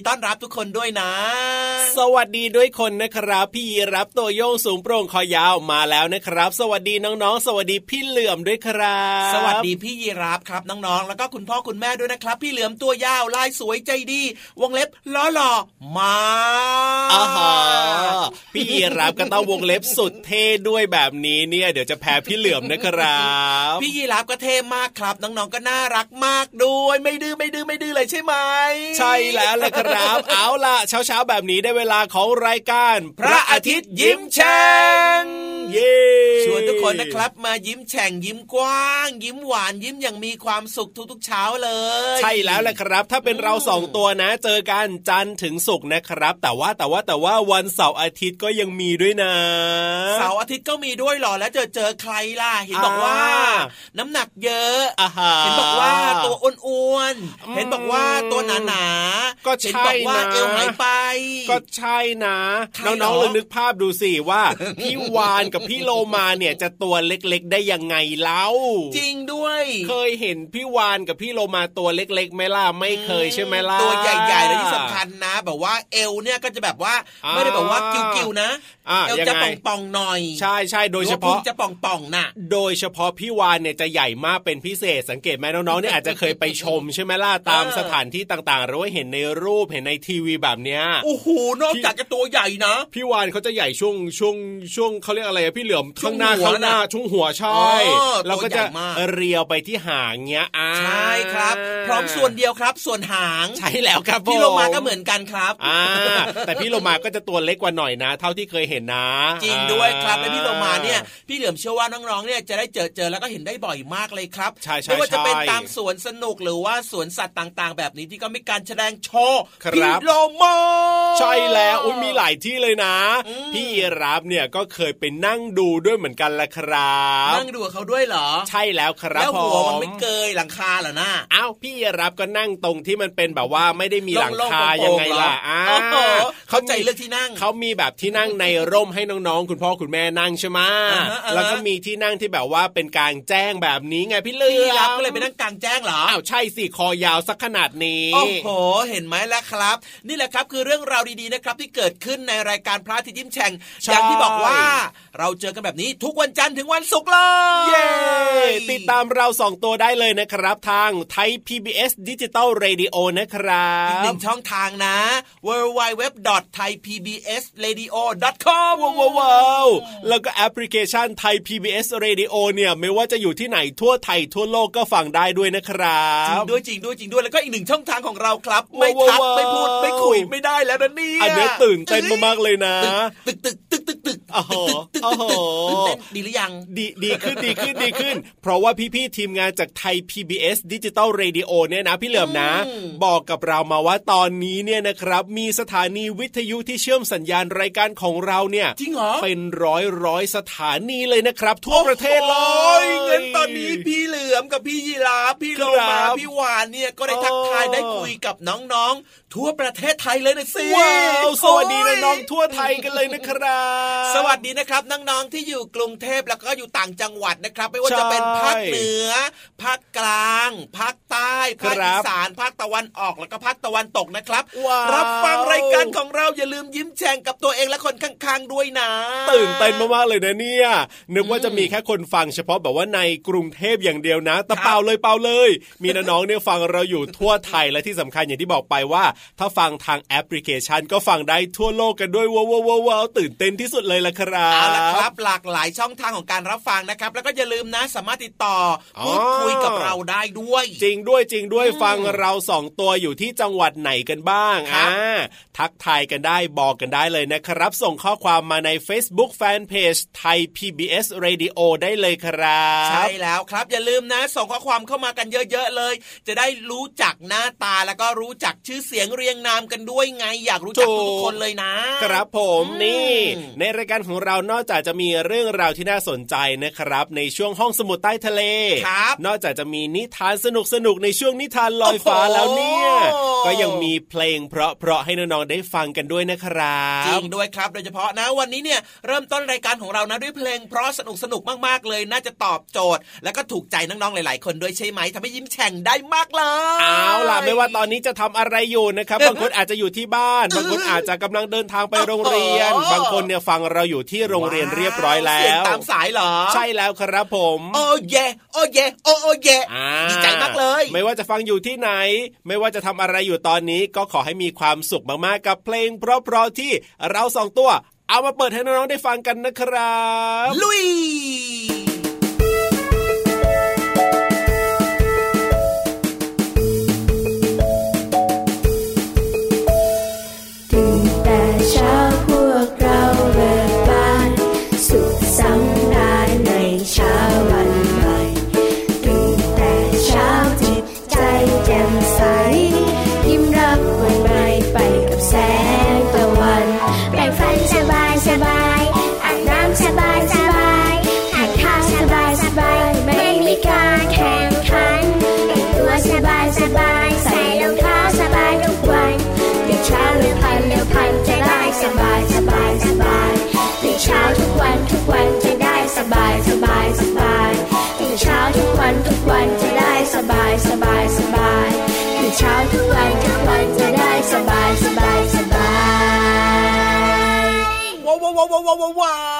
ดีต้อนรับทุกคนด้วยนะ สวัสดีด้วยคนนะครับ พี่ยีรับตัวโยงสูงโปร่งคอยาวมาแล้วนะครับ สวัสดีน้องๆ สวัสดีพี่เหลื่อมด้วยครับ สวัสดีพี่ยีรับครับน้องๆ แล้วก็คุณพ่อคุณแม่ด้วยนะครับ พี่เหลือมตัวยาวลายสวยใจดี วงเล็บล้อหล่อมาอาฮะพี่ยีรับก็ต้องวงเล็บสุดเท่ด้วยแบบนี้เนี่ย เดี๋ยวจะแพ้พี่เหลื่อมนะครับ พี่ยีรับก็เท่มากครับน้องๆก็น่ารักมากด้วย ไม่ดื้อไม่ดื้อไม่ดื้อเลยใช่ไหมใช่แล้วละครับ เอาล่ะเช้าๆแบบนี้ได้เวลาของรายการ พระอาทิตย์ยิ้มแฉ่ง เย้ชวนทุกคนนะครับ มายิ้มแฉ่งยิ้มกว้าง ยิ้มหวานยิ้มอย่างมีความสุขทุกๆเช้าเลย ใช่แล้วแหละครับ ถ้าเป็นเราสองตัวนะ เจอกันจันทร์ถึงศุกร์นะครับ แต่ว่าแต่ว่าแต่ว่าวันเสาร์อาทิตย์ก็ยังมีด้วยนะเสาร์อาทิตย์ก็มีด้วยเหรอแล้วเจอเจอใครล่ะเห็นบอกว่าอ่าน้ำหนักเยอะอาหารเห็นบอกว่าตัวอ้วนอืมๆเห็นบอกว่าตัวหนาๆก็ใช่เห็นบอกว่านะเอวหายไป ก็ใช่นะใครน้เหรอองๆเลยนึกภาพดูสิว่าพี่วานกับพี่โลมาเนี่ยจะตัวเล็กๆ ได้ยังไงเล่าจริงด้วย เคยเห็นพี่วานกับพี่โลมาตัวเล็กๆไหมล่ะไม่เคยใช่ไหมล่ะตัวใหญ่ๆและที่สำคัญนะ แบบว่าเอวเนี่ยก็จะแบบว่าไม่ได้แบบว่ากิ้วๆนะเอวจะป่องๆหน่อย ใช่ใช่โดยเฉพาะจะป่องๆน่ะ โดยเฉพาะพี่วานเนี่ยจะใหญ่มากเป็นพิเศษสังเกตไหมน้องๆเนี่ยอาจจะเคยไปชมใช่ไหมล่ะตามสถานที่ต่างๆ หรือว่าเห็นในรูปเห็นในทีวีแบบเนี้ยโอ้โหนอกจากจะตัวใหญ่นะ พี่วานเขาจะใหญ่ช่วงช่วงช่วงเขาเรียกอะไรพี่เหลือมช่วข้างงหน้าหัวข้างหน้าน่ะช่วงหัวใช่เออเราก็จะตัวใหญ่มากเรียวไปที่หางเงี้ยอ่าใช่ครับ พร้อมส่วนเดียวครับ ส่วนหางใช่แล้วครับพี่ผโลมาก็เหมือนกันครับอ่าแต่พี่โลมาก็จะตัวเล็กกว่าหน่อยนะ เท่าที่เคยเห็นนะ จริงด้วยครับและพี่โลมาเนี่ย พี่เหลือมเชื่อว่าน้องๆเนี่ยจะได้เจอเจอแล้วก็เห็นได้บ่อยมากเลยครับใช่ใช่ไม่ว่าจะเป็นใช่ตามสวนสนุกหรือว่าสวนสัตว์ต่างๆ แบบนี้ที่ก็มีการแสดงโชว์ครับพี่โลมาใช่แล้วอุ้ยมีหลายที่เลยนะอืมพี่รับเนี่ยก็เคยไปนั่งดูด้วยเหมือนกันละครับนั่งดูกับเขาด้วยเหรอ ใช่แล้วครับแล้วหัวผมันไม่เกยหลังคาเหรอหน้าอ้าวพี่รับก็นั่งตรงที่มันเป็นแบบว่าไม่ได้มีหลังคาโล่งๆยังไงโปร่งๆล่ะเหรออ่าโอ้โหเข้าใจมีเลือกที่นั่งเขามีแบบที่นั่งในร่มให้น้องๆ คุณพ่อคุณแม่นั่งใช่ไหมอ่าฮะอ่าฮะแล้วก็มีที่นั่งที่แบบว่าเป็นกลางแจ้งแบบนี้ไงพี่เลือพี่รับก็เลยไปนั่งกลางแจ้งเหรออ้าวใช่สิคอยาวสักขนาดนี้โอ้โหเห็นไหมล่ะครับ นี่แหละครับคือเรื่องราวดีๆนะครับที่เกิดขึ้นในรายการพระอาทิตย์ยิ้มแฉ่งใช่อย่างที่บอกว่าเราเจอกันแบบนี้ทุกวันจันทร์ถึงวันศุกร์เลยเย้ติดตามเราสองตัวได้เลยนะครับ ทางไทย PBS ดิจิตอล Radio นะครัอีกหบนึ่งช่องทางนะ www.thaipbsradio.com ว้าวว้าวแล้วก็แอปพลิเคชันไทย PBS Radio เนี่ยไม่ว่าจะอยู่ที่ไหนทั่วไทยทั่วโลกก็ฟังได้ด้วยนะครัจริบงด้วยจริงด้วยจริงด้วยแล้วก็อีกหนึ่งช่องทางของเราครับ ไม่ทักว้าวไม่พูดไม่คุยไม่ได้แล้วนะเนี่ยอันเนี้ยตื่นเต้นมากๆเลยนะ ตึกตึกตึกตึกตึก โอ้โหตึกตึกโอ้ตึกโหตึกตื่นเต้นดีหรือยัง ดีดีขึ้นดีขึ้นดีขึ้น เพราะว่าพี่ๆทีมงานจากไทย PBS ดิจิตอล Radio เนี่ยนะ พี่เหลิมนะอืมบอกกับเรามาว่าตอนนี้เนี่ยนะครับ มีสถานีวิทยุที่เชื่อมสัญญาณรายการของเราเนี่ยจริงเหรอเป็นร้อยร้อยสถานีเลยนะครับ ทั่วประเทศเลโอ้ยงั้นตอนนี้พี่เหลือมกับพี่ยีราฟพี่โลครัมาบพี่วานเนี่ยก็ได้ทักทายอ๋อได้คุยกับน้องๆ ทั่วประเทศไทยเลยนะสิว้าวสวัสดีโยน้องๆทั่วไทยกันเลยนะครับสวัสดีนะครับน้องๆที่อยู่กรุงเทพแล้วก็อยู่ต่างจังหวัดนะครับ ไม่ว่าใช่จะเป็นภาคเหนือ ภาคกลางภาคใต้ภาคครัอีบสานภาคตะวันออกแล้วก็ภาคตะวันตกนะครับว้าวรับฟังรายการของเราอย่าลืมยิ้มแฉ่งกับตัวเองและคนข้างๆด้วยนะ ตื่นเต้นมากๆเลยนะเนี่ยนึกว่าจะมีแค่คนฟังเฉพาะแบบว่าในกรุงเทพอย่างเดียวนะแต่ครับเปล่าเลยเปล่าเลย มีน้องๆเนี่ยฟังเราอยู่ทั่วไทยและที่สำคัญอย่างที่บอกไปว่า ถ้าฟังทางแอปพลิเคชันก็ฟังได้ทั่วโลกกันด้วยว้าวว้าวว้าวตื่นเต้นที่สุดเลยละครับเอาละครับ หลากหลายช่องทางของการรับฟังนะครับ แล้วก็อย่าลืมนะสามารถติดต่อออพูดคุยกับเราได้ด้วย จริงด้วยจริงด้วยฟังเราสองตัวอยู่ที่จังหวัดไหนกันบ้างครับอ่าทักทายกันได้บอกกันได้เลยนะครับ ส่งข้อความมาใน Facebook Fanpage ไทย PBS Radio ได้เลยครับ ใช่แล้วครับอย่าลืมนะ ส่งข้อความเข้ามากันเยอะ ๆ เลย จะได้รู้จักหน้าตาแล้วก็รู้จักชื่อเสียงเรียงนามกันด้วยไงอยากรู้จักถูกทุกๆคนเลยนะ ครับผมอืมนี่ ในรายการของเรานอกจากจะมีเรื่องราวที่น่าสนใจนะครับ ในช่วงห้องสมุดใต้ทะเลครับนอกจากจะมีนิทานสนุกสนุกๆในช่วงนิทานลอยฟ้าโอ้โหแล้วเนี่ยก็ยังมีเพลงเพราะๆให้น้องๆได้ฟังกันด้วยนะครับจริงด้วยครับ โดยเฉพาะนะวันนี้เนี่ยเริ่มต้นรายการของเรานะด้วยเพลงเพราะสนุกสนุกๆมากๆเลย น่าจะตอบโจทย์ แล้วก็ถูกใจน้องๆหลาย ๆ คนด้วยใช่ไหมทำให้ยิ้มแฉ่งได้มากเลยเอาล่ะไม่ว่าตอนนี้จะทำอะไรอยู่นะครับบางคนอาจจะอยู่ที่บ้าน บางคนอาจจะกำลังเดินทางไปโรงเรียนโอ้โหบางคนเนี่ยฟังเราอยู่ที่โรงเรียนเรียบร้อยแล้เสียงวตามสายเหรอ ใช่แล้วครับผม โอ้เย่โอ้เย่โอ้โอ้เย่อ่าดีใจมากเลย ไม่ว่าจะฟังอยู่ที่ไหน ไม่ว่าจะทำอะไรอยู่ตอนนี้ก็ขอให้มีความสุขมากๆกับเพลง เพราะๆที่เราสองตัว เอามาเปิดให้น้องๆได้ฟังกันนะครับ ลุย สบายสบายสบายตื่นเช้าทุกวันทุกวันจะได้สบายสบายสบายว้าวว้าวว้าวว้าวว้าวว้าว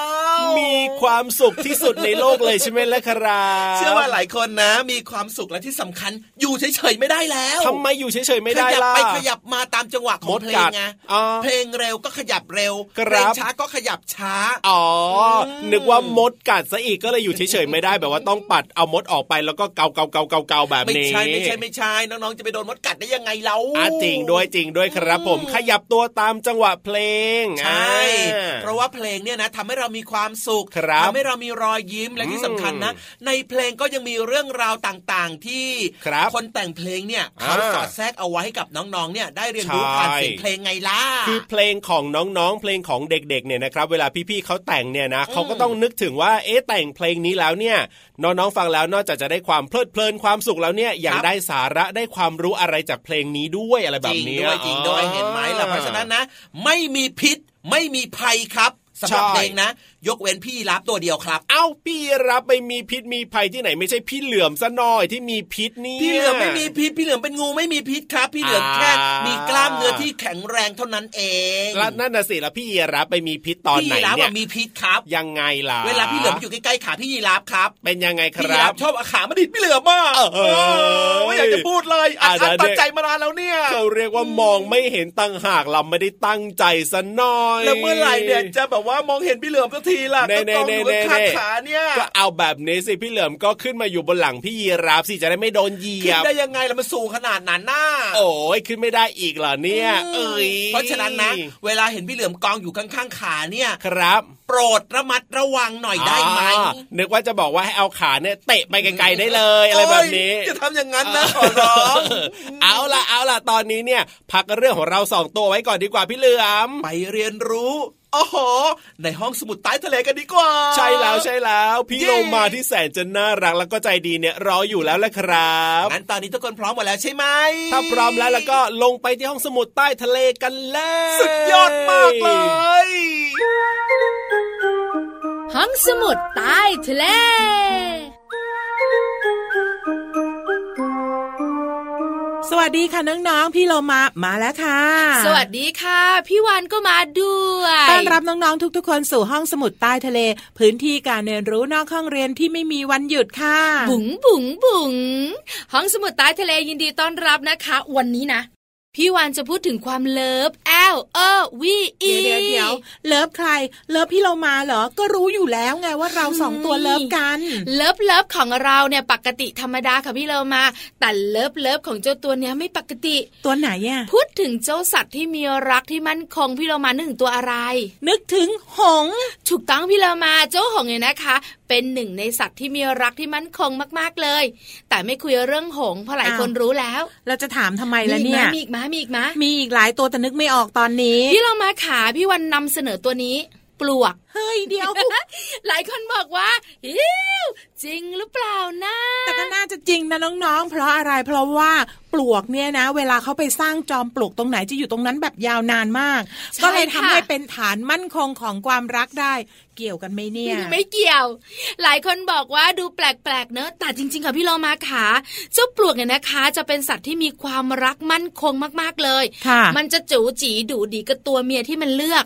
มีความสุขที่สุดในโลกเลยใช่ไหมล่ะครับเชื่อว่าหลายคนนะ มีความสุขและที่สำคัญ อยู่เฉยๆไม่ได้แล้วทำไมอยู่เฉยๆไม่ได้ขยับล่ะไปขยับมาตามจังหวะขอมงดเพลกังดไงอ๋อเพลงเร็วก็ขยับเร็วครับเพลงช้าก็ขยับช้าอ๋ออมนึกว่ามดกัดซะอีกก็เลยอยู่เฉยๆไม่ได้แบบว่าต้องปัดเอามดออกไปแล้วก็เกาเกาเกาเกาเกาแบบไม่นี้ใช่ไม่ใช่ไม่ใช่น้องๆจะไปโดนมดกัดได้ยังไงเราอะจริงด้วยจริงด้วยครับ ผมขยับตัวตามจังหวะเพลงใช่อ่าเพราะว่าเพลงเนี่ยนะทำให้เรามีความสุขครับทำให้เรามีรอยยิ้มและที่สำคัญนะ ในเพลงก็ยังมีเรื่องราวต่างๆ ที่ครับคนแต่งเพลงเนี่ยเขาอ่าสอดแทรกเอาไว้ให้กับน้องๆเนี่ยได้เรียนรู้ใช่ผ่านเสียงเพลงไงล่ะคือเพลงของน้องๆ เพลงของเด็กๆเนี่ยนะครับเวลาพี่ๆเขาแต่งเนี่ยนะเขาก็ต้องนึกถึงว่าเอ๊ะแต่งเพลงนี้แล้วเนี่ยน้องๆฟังแล้วนอกจากจะได้ความเพลิดเพลินความสุขแล้วเนี่ยยังครับได้สาระได้ความรู้อะไรจากเพลงนี้ด้วยอะไรแบจบริงนี้ด้วยจริงด้วยอ๋อเห็นไหมล่ะเพราะฉะนั้นนะ ไม่มีพิษไม่มีภัยครับ สำหรับใช่เพลงนะ ยกเว้นพี่ยีรับตัวเดียวครับ เอ้าพี่รับไม่มีพิษมีภัยที่ไหนไม่ใช่พี่เหลือมซะหน่อยที่มีพิษนี่พี่เหลือมไม่มีพิษพี่เหลือมเป็นงูไม่มีพิษครับ พี่เหลือมแค่อ่ามีมีกล้ามเนื้อที่แข็งแรงเท่านั้นเองแล้วนั่นน่ะสิแล้วพี่รับไปมีพิษตอนพี่ไหนยีรับเนี่ยอะมีพิษครับ ยังไงล่ะเวลาพี่เหลือมอยู่ใกล้ๆขาพี่ยีรับครับ เป็นยังไงคพี่ยีรัรับบชอบเอาขามาดิดพี่เหลือมมากเออไม่อยากจะพูดเลยอัดอะอั้นเดี๋ตัยวนใจมานานแล้วเนี่ยเขาเรียกว่ามองไม่เห็นตั้งหากเราไม่ได้ตั้งใจซะหน่อยแล้วเมื่อไหร่เนี่ยจะแบบว่ามองเห็นพี่เหลือมสักทีล่ะเน่ก็กองอยู่เน่ข้างเน่ๆขาเนี่ยก็เอาแบบนี้สิพี่เหลือมก็ขึ้นมาอยู่บนหลังพี่ยีราฟสิจะได้ไม่โดนเหยีขึ้ยนบได้ยังไงล่ะมันสูงขนาดนั้นน่ะโอ้ยขึ้นไม่ได้อีกเหรอเนี่ย เอ้ยเพราะฉะนั้นนะ เวลาเห็นพี่เหลือมกองอยู่ข้างๆขาเนี่ยครับ โปรดระมัดระวังหน่อยได้ไหมอ่านึกว่าจะบอกว่าให้เอาขาเนี่ยเตะไปไกลๆได้เลยอะไรแบบนี้โอ๊ยจะทำอย่างนั้นนะขอร้องเอาล่ะเอาล่ะตอนนี้เนี่ย พักเรื่องของเราสองตัวไว้ก่อนดีกว่าพี่เหลือมไปเรียนรู้ โอ้โห ในห้องสมุดใต้ทะเลกันดีกว่า ใช่แล้วใช่แล้ว พี่เย้โลมาที่แสนจะน่ารักแล้วก็ใจดีเนี่ยรออยู่แล้วแหละครับงั้นตอนนี้ทุกคนพร้อมหมดแล้วใช่ไหมถ้าพร้อมแล้วแล้วก็ลงไปที่ห้องสมุดใต้ทะเลกันเลยสุดยอดมากเลย ห้องสมุดใต้ทะเล สวัสดีค่ะน้องๆ พี่โลมามาแล้วค่ะ สวัสดีค่ะ พี่วานก็มาด้วยต้อนรับน้องๆทุกๆ คนสู่ห้องสมุดใต้ทะเล พื้นที่การเรียนรู้นอกห้องเรียนที่ไม่มีวันหยุดค่ะ บุ๋งบุ๋งบุ๋งห้องสมุดใต้ทะเลยินดีต้อนรับนะคะ วันนี้นะ พี่วานจะพูดถึงความเลิฟ L O V E เดี๋ยวเดี๋ยว love ใคร love พี่โลมาเหรอ ก็รู้อยู่แล้วไงว่าเราสองตัว love กัน love love ของเราเนี่ยปกติธรรมดาค่ะพี่เรามา แต่ love love ของเจ้าตัวเนี้ยไม่ปกติ ตัวไหนอะ พูดถึงเจ้าสัตว์ที่มีรักที่มั่นคงพี่เรามานึกถึงตัวอะไร นึกถึงหงส์ถูกต้องพี่เรามาเจ้าหงส์เนี่ยนะคะ เป็นหนึ่งในสัตว์ที่มีรักที่มั่นคงมากๆเลย แต่ไม่คุยเรื่องหงส์เพราะหลายคนรู้แล้ว เราจะถามทำไมล่ะเนี่ยมีอีกไหมมีอีกไหมมีอีกหลายตัวแต่นึกไม่ออกตอนนี้พี่เรามาขาพี่วันนำเสนอตัวนี้ ปลวกเฮ้ยเดียว หลายคนบอกว่าอิ้วจริงหรือเปล่านะแต่ก็น่าจะจริงนะน้องๆ เพราะอะไรเพราะว่าปลวกเนี่ยนะ เวลาเขาไปสร้างจอมปลวกตรงไหนจะอยู่ตรงนั้นแบบยาวนานมากใช่ก็เลยทำค่ะให้เป็นฐานมั่นคงของความรักได้เกี่ยวกันไหมเนี่ย ไม่เกี่ยว หลายคนบอกว่าดูแปลกๆเนอะแต่จริง ๆ ค่ะพี่โลมาขาเจ้าปลวกเนี่ยนะคะ จะเป็นสัตว์ที่มีความรักมั่นคงมากๆเลยค่ะมันจะจูจีดูดีกับตัวเมียที่มันเลือก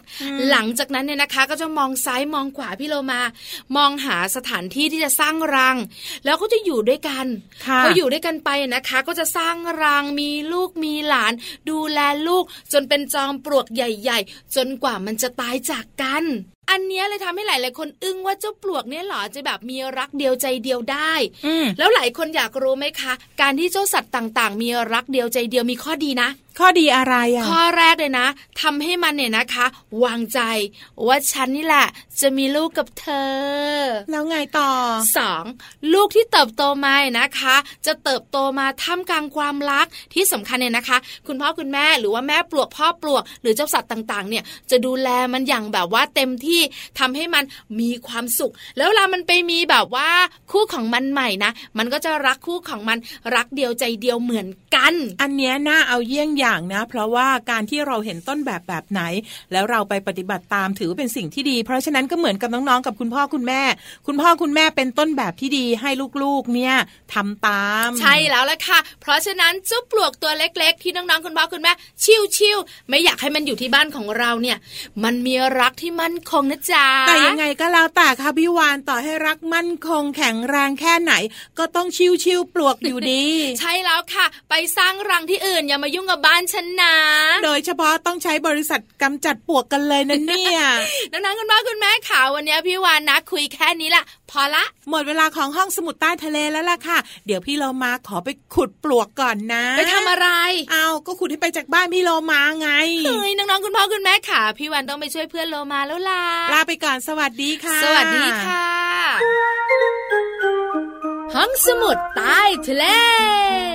หลังจากนั้นเนี่ยนะคะ ก็จะมองซ้ายมองขวาพี่โลมา มองหาสถานที่ที่จะสร้างรัง แล้วก็จะอยู่ด้วยกันค่ะเขาอยู่ด้วยกันไปนะคะ ก็จะสร้างรังมีลูกมีหลาน ดูแลลูกจนเป็นจอมปลวกใหญ่ ๆ จนกว่ามันจะตายจากกันอันเนี้ยเลยทำให้หลายๆคนอึ้งว่าเจ้าปลวกเนี่ยเหรอจะแบบมีรักเดียวใจเดียวได้อืมแล้วหลายคนอยากรู้ไหมคะ การที่เจ้าสัตว์ต่างๆ มีรักเดียวใจเดียวมีข้อดีนะ ข้อดีอะไรอะข้อแรกเลยนะทำให้มันเนี่ยนะคะ วางใจ ว่าฉันนี่แหละ จะมีลูกกับเธอ แล้วไงต่อสองลูกที่เติบโตมาเนี่ยนะคะ จะเติบโตมาท่ามกลางความรักที่สำคัญเนี่ยนะคะ คุณพ่อคุณแม่หรือว่าแม่ปลวกพ่อปลวก หรือเจ้าสัตว์ต่างๆ เนี่ย จะดูแลมันอย่างแบบว่าเต็มที่ทำให้มันมีความสุข แล้วเวลามันไปมีแบบว่าคู่ของมันใหม่นะมันก็จะรักคู่ของมันรักเดียวใจเดียวเหมือนกัน อันเนี้ยน่าเอาเยี่ยงอย่างนะ เพราะว่าการที่เราเห็นต้นแบบแบบไหน แล้วเราไปปฏิบัติตามถือว่าเป็นสิ่งที่ดี เพราะฉะนั้นก็เหมือนกับน้องๆกับคุณพ่อคุณแม่ คุณพ่อคุณแม่เป็นต้นแบบที่ดีให้ลูกๆเนี่ยทำตาม ใช่แล้วละค่ะ เพราะฉะนั้นเจ้าปลวกตัวเล็ก ๆ ที่น้องๆคุณพ่อคุณแม่ชิวๆไม่อยากให้มันอยู่ที่บ้านของเราเนี่ย มันมีรักที่มั่นคงนะจ๊ะแต่ยังไงก็แล้วแต่ค่ะพี่วานต่อให้รักมั่นคงแข็งแรงแค่ไหน ก็ต้องชิวๆปลวกอยู่ดี ใช่แล้วค่ะ ไปสร้างรังที่อื่นอย่ามายุ่งกับบ้านฉันนะ โดยเฉพาะต้องใช้บริษัทกำจัดปลวกกันเลยนะเนี่ยน้องๆคุณพ่อคุณแม่ข่าววันนี้พี่วานนะคุยแค่นี้ละพอละ หมดเวลาของห้องสมุดใต้ทะเลแล้วล่ะค่ะ เดี๋ยวพี่โลมาขอไปขุดปลวกก่อนนะ ไปทำอะไรเอาก็ขุดให้ไปจากบ้านพี่โลมาไงเฮ้ยน้องๆคุณพ่อคุณแม่ค่ะ พี่วานต้องไปช่วยเพื่อนโลมาแล้วล่ะลาไปก่อนสวัสดีค่ะ สวัสดีค่ะ ห้องสมุดใต้ทะเล「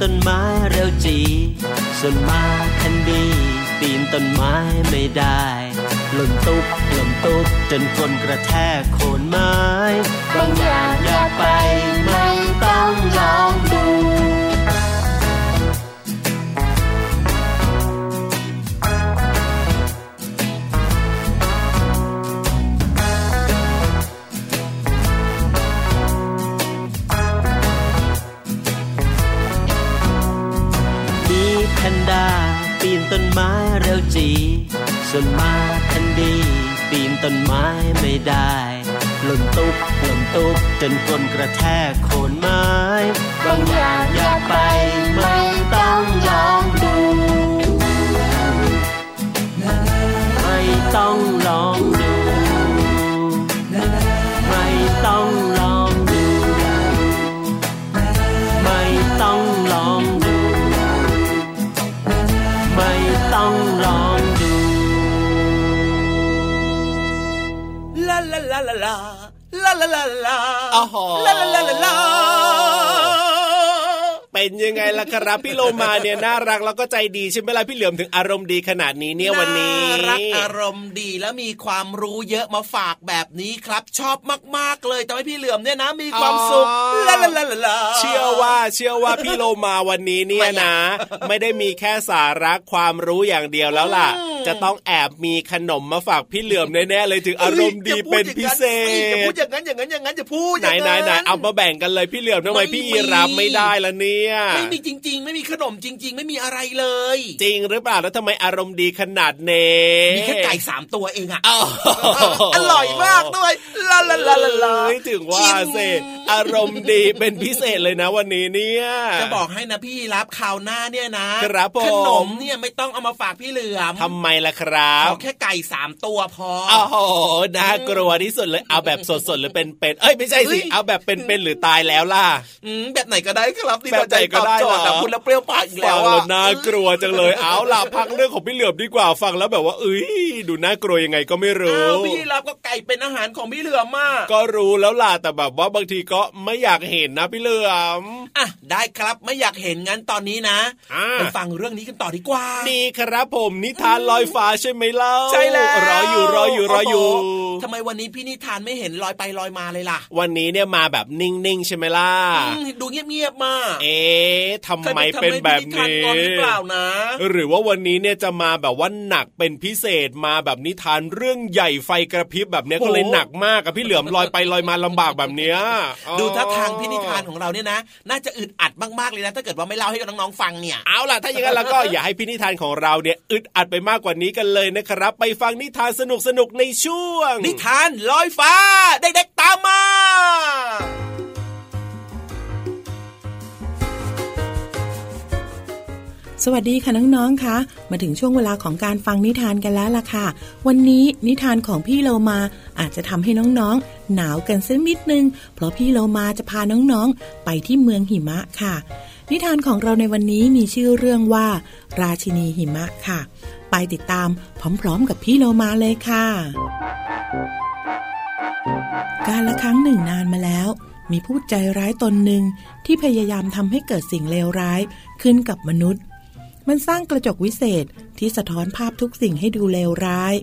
ต้นไม้เร็วจี ส่วนมาแคนดี ปีนต้นไม้ไม่ได้หล่นตุ๊บหล่นตุ๊บจนคนกระแทกโคนไม้ บางอย่างอย่าไปไม่ต้องลองดู นต้นไม้เร็วจี ส่วนมาทันดี ปีนต้นไม้ไม่ได้หล่นตุ๊บหล่นตุ๊บจนก้นกระแทกโคนไม้ บางอย่างอย่าไปไม่ต้องยอม ยังไง ล่ะครับพี่โลมาเนี่ยน่ารักแล้วก็ใจดีใช่ไหมล่ะพี่เหลือมถึงอารมณ์ดีขนาดนี้เนี่ยวันนี้ารักอารมณ์ดีแล้วมีความรู้เยอะมาฝากแบบนี้ครับ ชอบมากๆเลยทำให้พี่เหลือมเนี่ยนะ มีความสุขอ๋อลาลาลาลาลาเชื่อว่าเชื่อว่าพี่โลมาวันนี้เนี่ยนะ ไม่ได้มีแค่สาระความรู้อย่างเดียวแล้วล่ะ จะต้องแอบมีขนมมาฝากพี่เหลือมแน่ๆเลยถึงอารมณ์ดีเป็นพิเศอย่าพูดษอย่างนั้นอย่างนั้นอย่างนั้นอย่าพูดไหนไหนไหนเอามาแบ่งกันเลยพี่เหลือมทำไมพี่ยีรับไม่ได้ล่ะเนี่ยไม่มีจริง ๆ ไม่มีขนมจริง ๆ ไม่มีอะไรเลย จริงหรือเปล่าแล้วทำไมอารมณ์ดีขนาดเน่มีแค่ไก่สามตัวเองอะอ้าวอร่อยมากด้วยลาลาลาลาลาเฮ้ยถึงว่าเซอารมณ์ดีเป็นพิเศษเลยนะวันนี้เนี่ยจะบอกให้นะพี่รับข่าวหน้าเนี่ยนะครับผมขนมเนี่ยไม่ต้องเอามาฝากพี่เหลือมทำไมล่ะครับขอแค่ไก่สามตัวพอโอ้โหน่ากลัวที่สุดเลยเอาแบบสดๆหรือเป็นเป็นๆเอ้ยไม่ใช่สิเฮ้ยเอาแบบเป็นๆหรือตายแล้วล่ะอืมแบบไหนก็ได้ครับที่แบบไหนก็ได้ตอบโจทย์เหรอะอพูดแล้วเปรี้ยวปากอีกแล้ฟัวงแล้วอะน่ากลัวจังเลยเอาล่ะพักเรื่องของพี่เหลือมดีกว่าฟังแล้วแบบว่าเอ้ยดูน่ากลัวยังไงก็ไม่รู้อ้าวพี่รับก็ไก่เป็นอาหารของพี่เหลือมมากก็รู้แล้วล่ะแต่แบบว่าบางทีก็ไม่อยากเห็นนะพี่เหลือมอะได้ครับไม่อยากเห็นงั้นตอนนี้นะอ่าไปฟังเรื่องนี้กันต่อดีกว่าดีครับผมนิทานลอยฟ้าใช่ไหมเล่าใช่แล้วรออยู่รออยู่รออยู่โโหทำไมวันนี้พี่นิทานไม่เห็นลอยไปลอยมาเลยล่ะ วันนี้เนี่ยมาแบบนิ่งๆใช่ไหมล่ะอืมดูเงียบๆมา เอ๊ะทำใครไมทำเป็นให้แบบพี่นิทานนี้งอนหรือเปล่านะ หรือว่าวันนี้เนี่ยจะมาแบบว่าหนักเป็นพิเศษมาแบบนิทานเรื่องใหญ่ไฟกระพริบแบบเนี้ยโอ้ก็เลยหนักมากกับพี่เหลือมลอยไปลอยมาลำบากแบบเนี้ยอ๋อดูท่าทางพี่นิทานของเราเนี่ยนะ น่าจะอึดอัดมากๆเลยนะถ้าเกิดว่าไม่เล่าให้กับน้องๆฟังเนี่ยเอาล่ะถ้าอย่างนั้นแล้วก็อย่าให้พี่นิทานของเราเนี่ยอึดอัดไปมากกว่านี้กันเลยนะครับ ไปฟังนิทานสนุกๆในช่วง นิทานลอยฟ้าเด็กๆตามมา สวัสดีค่ะน้องๆคะมาถึงช่วงเวลาของการฟังนิทานกันแล้วล่ะค่ะ วันนี้นิทานของพี่โลมาอาจจะทำให้น้องๆ หนาวกันสักนิดนึง เพราะพี่โลมาจะพาน้องๆ ไปที่เมืองหิมะค่ะ นิทานของเราในวันนี้มีชื่อเรื่องว่า ราชินีหิมะค่ะ ไปติดตามพร้อมๆ กับพี่โลมาเลยค่ะ การละครั้งหนึ่งนานมาแล้วมีผู้ใจร้ายตนหนึ่งที่พยายามทำให้เกิดสิ่งเลวร้ายขึ้นกับมนุษย์ มันสร้างกระจกวิเศษที่สะท้อนภาพทุกสิ่งให้ดูเลวร้าย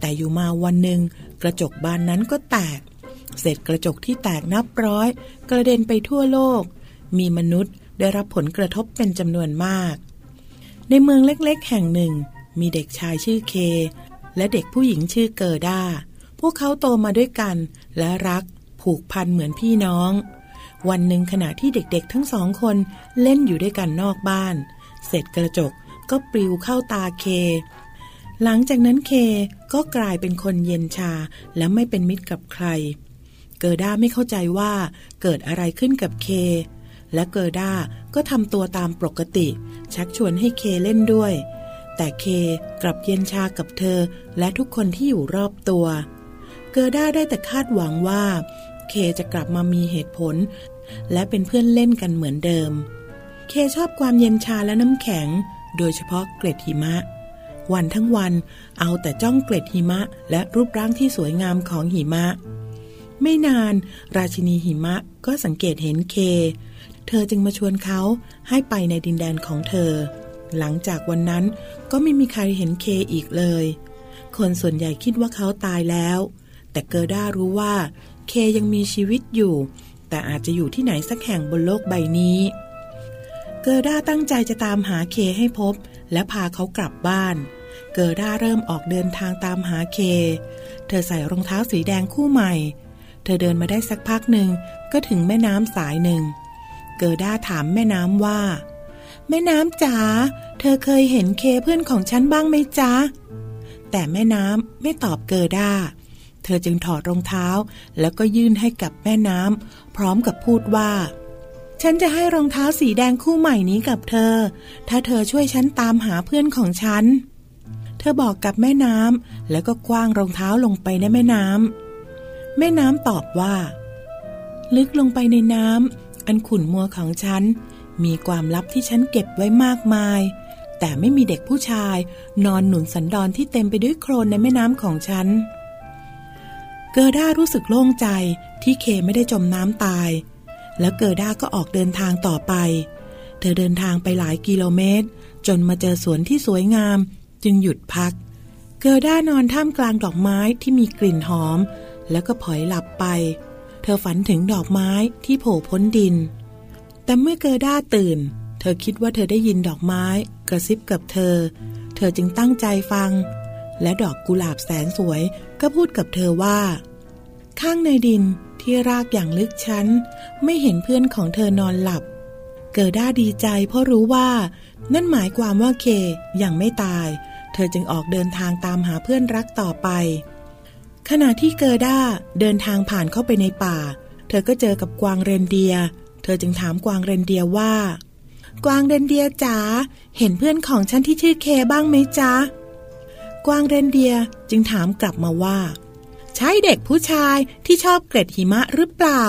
แต่อยู่มาวันหนึ่งกระจกบานนั้นก็แตก เศษกระจกที่แตกนับร้อย กระเด็นไปทั่วโลก มีมนุษย์ได้รับผลกระทบเป็นจำนวนมาก ในเมืองเล็กๆ แห่งหนึ่ง มีเด็กชายชื่อเค และเด็กผู้หญิงชื่อเกิด้า พวกเขาโตมาด้วยกัน และรักผูกพันเหมือนพี่น้อง วันหนึ่งขณะที่เด็กๆ ทั้งสองคนเล่นอยู่ด้วยกันนอกบ้านเเศษกระจกก็ปลิวเข้าตาเค หลังจากนั้นเคก็กลายเป็นคนเย็นชาและไม่เป็นมิตรกับใคร เกิด้าไม่เข้าใจว่าเกิดอะไรขึ้นกับเค และเกิด้าก็ทำตัวตามปกติ ชักชวนให้เคเล่นด้วย แต่เคกลับเย็นชากับเธอและทุกคนที่อยู่รอบตัว เกิด้าได้แต่คาดหวังว่า เคจะกลับมามีเหตุผล และเป็นเพื่อนเล่นกันเหมือนเดิม เคชอบความเย็นชาและน้ำแข็ง โดยเฉพาะเกล็ดหิมะ วันทั้งวันเอาแต่จ้องเกล็ดหิมะ และรูปร่างที่สวยงามของหิมะ ไม่นาน ราชินีหิมะก็สังเกตเห็นเค เธอจึงมาชวนเขาให้ไปในดินแดนของเธอ หลังจากวันนั้นก็ไม่มีใครเห็นเคอีกเลย คนส่วนใหญ่คิดว่าเขาตายแล้ว แต่เกอร์ด้ารู้ว่าเคยังมีชีวิตอยู่ แต่อาจจะอยู่ที่ไหนสักแห่งบนโลกใบนี้ เกอร์ด้าตั้งใจจะตามหาเคให้พบ และพาเขากลับบ้าน เกอร์ด้าเริ่มออกเดินทางตามหาเค เธอใส่รองเท้าสีแดงคู่ใหม่ เธอเดินมาได้สักพักหนึ่งก็ถึงแม่น้ำสายหนึ่ง เกอร์ด้าถามแม่น้ำว่า แม่น้ำจ๋า เธอเคยเห็นเคเพื่อนของฉันบ้างไหมจ๊ะ แต่แม่น้ำไม่ตอบเกอร์ด้า เธอจึงถอดรองเท้าแล้วก็ยื่นให้กับแม่น้ำพร้อมกับพูดว่า ฉันจะให้รองเท้าสีแดงคู่ใหม่นี้กับเธอ ถ้าเธอช่วยฉันตามหาเพื่อนของฉัน เธอบอกกับแม่น้ำแล้วก็ขว้างรองเท้าลงไปในแม่น้ำ แม่น้ำตอบว่า ลึกลงไปในน้ำอันขุ่นมัวของฉัน มีความลับที่ฉันเก็บไว้มากมาย แต่ไม่มีเด็กผู้ชาย นอนหนุนสันดอนที่เต็มไปด้วยโคลนในแม่น้ำของฉัน เกอร์ด้ารู้สึกโล่งใจที่เคไม่ได้จมน้ำตาย แล้วเกอร์ด้าก็ออกเดินทางต่อไป เธอเดินทางไปหลายกิโลเมตร จนมาเจอสวนที่สวยงาม จึงหยุดพัก เกอร์ด้านอนท่ามกลางดอกไม้ที่มีกลิ่นหอม แล้วก็ผอยหลับไป เธอฝันถึงดอกไม้ที่โผล่พ้นดิน แต่เมื่อเกอร์ด้าตื่น เธอคิดว่าเธอได้ยินดอกไม้ กระซิบกับเธอ เธอจึงตั้งใจฟัง และดอกกุหลาบแสนสวยก็พูดกับเธอว่า ข้างในดิน ที่รากอย่างลึกชั้น ไม่เห็นเพื่อนของเธอนอนหลับ เกิด้าดีใจเพราะรู้ว่า นั่นหมายความว่าเคยังไม่ตาย เธอจึงออกเดินทางตามหาเพื่อนรักต่อไป ขณะที่เกอด้าเดินทางผ่านเข้าไปในป่า เธอก็เจอกับกวางเรนเดีย เธอจึงถามกวางเรนเดียว่า กวางเรนเดียจ๋าเห็นเพื่อนของฉันที่ชื่อเคบ้างไหมจ๊ะกวางเรนเดียจึงถามกลับมาว่า ใช่เด็กผู้ชายที่ชอบเกล็ดหิมะหรือเปล่า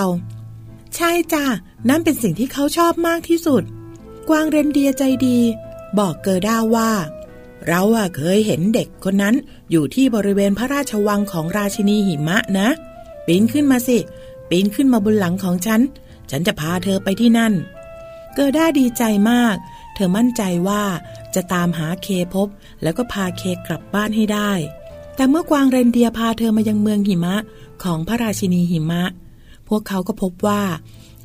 ใช่จ้ะนั่นเป็นสิ่งที่เขาชอบมากที่สุด กวางเรนเดียร์ใจดี บอกเกอร์ด้าว่า เราอะเคยเห็นเด็กคนนั้นอยู่ที่บริเวณพระราชวังของราชินีหิมะนะ ปีนขึ้นมาสิ ปีนขึ้นมาบนหลังของฉัน ฉันจะพาเธอไปที่นั่น เกอร์ด้าดีใจมาก เธอมั่นใจว่าจะตามหาเคพบ แล้วก็พาเคกลับบ้านให้ได้ แต่เมื่อกวางเรนเดียพาเธอมายังเมืองหิมะของพระราชินีหิมะ พวกเขาก็พบว่า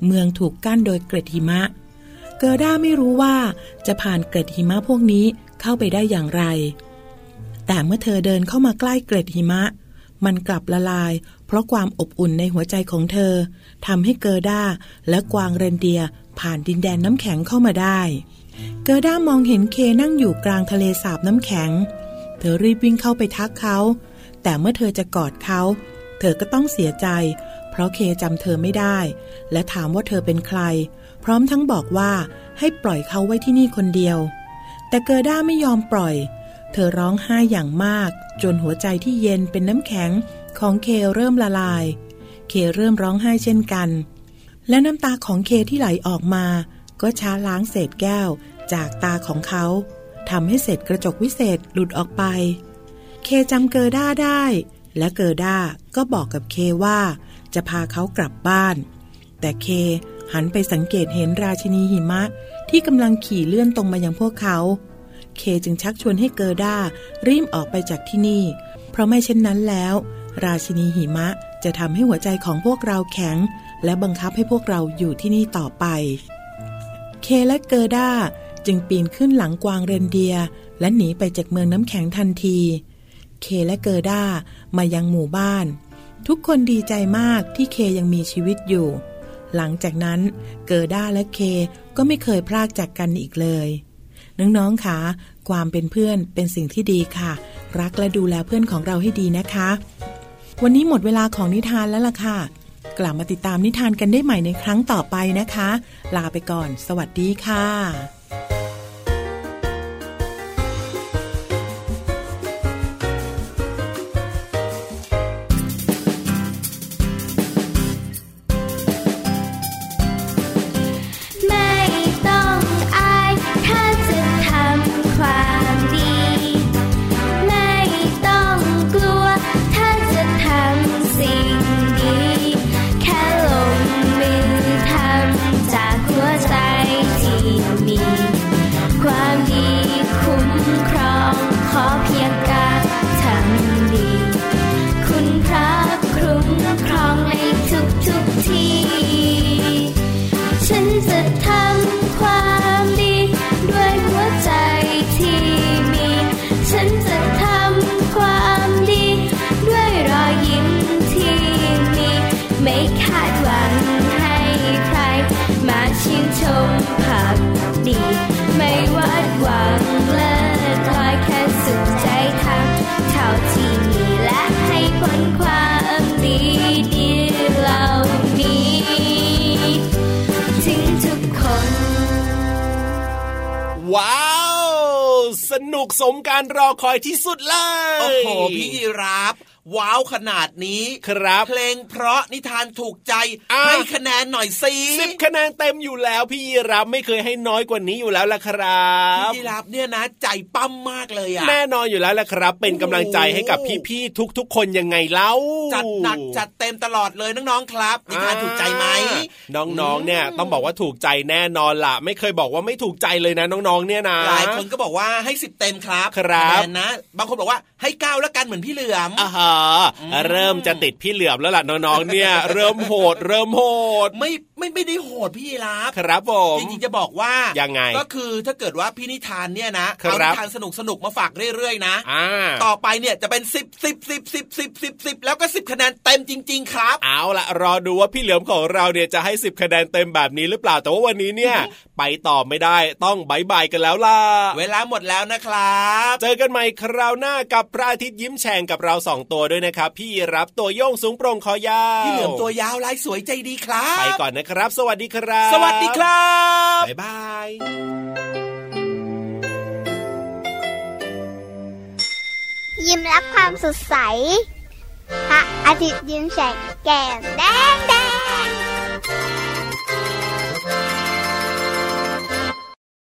เมืองถูกกั้นโดยเกล็ดหิมะ เกอร์ด้าไม่รู้ว่าจะผ่านเกล็ดหิมะพวกนี้เข้าไปได้อย่างไร แต่เมื่อเธอเดินเข้ามาใกล้เกล็ดหิมะ มันกลับละลาย เพราะความอบอุ่นในหัวใจของเธอทำให้เกอร์ด้าและกวางเรนเดียผ่านดินแดนน้ำแข็งเข้ามาได้ เกอร์ด้ามองเห็นเคนั่งอยู่กลางทะเลสาบน้ำแข็ง ธอรีบวิ่งเข้าไปทักเขา แต่เมื่อเธอจะกอดเขา เธอก็ต้องเสียใจ เพราะเคจำเธอไม่ได้ และถามว่าเธอเป็นใคร พร้อมทั้งบอกว่าให้ปล่อยเขาไว้ที่นี่คนเดียว แต่เกอร์ด้าไม่ยอมปล่อย เธอร้องไห้อย่างมาก จนหัวใจที่เย็นเป็นน้ำแข็งของเคเริ่มละลาย เคเริ่มร้องไห้เช่นกัน และน้ำตาของเคที่ไหลออกมา ก็ชะล้างเศษแก้วจากตาของเขา ทำให้เศษกระจกวิเศษหลุดออกไป เคจำเกอร์ด้าได้ และเกอร์ด้าก็บอกกับเคว่า จะพาเขากลับบ้าน แต่เคหันไปสังเกตเห็นราชินีหิมะที่กำลังขี่เลื่อนตรงมายังพวกเขา เคจึงชักชวนให้เกอร์ด้ารีบออกไปจากที่นี่ เพราะไม่เช่นนั้นแล้ว ราชินีหิมะจะทำให้หัวใจของพวกเราแข็ง และบังคับให้พวกเราอยู่ที่นี่ต่อไป เคและเกอร์ด้า จึงปีนขึ้นหลังกวางเรนเดียร์และหนีไปจากเมืองน้ำแข็งทันที เคและเกอร์ด้ามายังหมู่บ้าน ทุกคนดีใจมากที่เคยังมีชีวิตอยู่ หลังจากนั้นเกอร์ด้าและเคก็ไม่เคยพรากจากกันอีกเลยน้องๆคะความเป็นเพื่อนเป็นสิ่งที่ดีค่ะ รักและดูแลเพื่อนของเราให้ดีนะคะ วันนี้หมดเวลาของนิทานแล้วล่ะค่ะ กลับมาติดตามนิทานกันได้ใหม่ในครั้งต่อไปนะคะ ลาไปก่อน สวัสดีค่ะ นุกสมการรอคอยที่สุดเลย โอ้โห พี่ยีรับ ว้าวขนาดนี้ครับ เพลงเพราะนิทานถูกใจอะให้คะแนนหน่อยสิสิบคะแนนเต็มอยู่แล้วพี่ยีรับไม่เคยให้น้อยกว่านี้อยู่แล้วล่ะครับพี่ยีรับเนี่ยนะใจปั้มมากเลยอะแน่นอนอยู่แล้วล่ะครับ เป็นกำลังใจให้กับพี่ๆทุก ๆ คนยังไงเล่าจัดหนักจัดเต็มตลอดเลยน้องๆครับนิทานถูกใจไหมน้องๆเนี่ยต้องบอกว่าถูกใจแน่นอนล่ะ ไม่เคยบอกว่าไม่ถูกใจเลยนะน้องๆเนี่ยนะหลายคนก็บอกว่าให้สิบเต็มครับครับคะแนนนะ บางคนบอกว่าให้เก้าแล้วกันเหมือนพี่เหลือมอ่าฮะเริ่มจะติดพี่เหลือมแล้วล่ะน้องๆเนี่ย เริ่มโหด เริ่มโหดไม่ ไม่ไม่ได้โหดพี่ยีรับครับผมจริงๆจะบอกว่ายังไง ก็คือถ้าเกิดว่าพี่นิทานเนี่ยนะครับเอานิทานสนุกสนุกๆมาฝากเรื่อยๆนะอ่าต่อไปเนี่ยจะเป็นสิบสิบสิบสิบสิบสิบสิบแล้วก็สิบคะแนนเต็มจริง ๆ ครับ เอาละรอดูว่าพี่เหลือมของเราเนี่ยจะให้10คะแนนเต็มแบบนี้หรือเปล่าแต่ว่าวันนี้เนี่ยไปต่อไม่ได้ต้องบายบายกันแล้วล่ะเวลาหมดแล้วนะครับ เจอกันใหม่คราวหน้ากับพระอาทิตย์ยิ้มแฉ่งกับเราสองตัวด้วยนะครับ พี่รับตัวโยงสูงโปร่งคอยาวพี่เหลือมตัวยาวลายสวยใจดีครับ ไปก่อนนะครับสวัสดีครับ สวัสดีครับ บ๊ายบายยิ้มรับความสดใส พระอาทิตย์ยิ้มแฉกแก้มแดงแด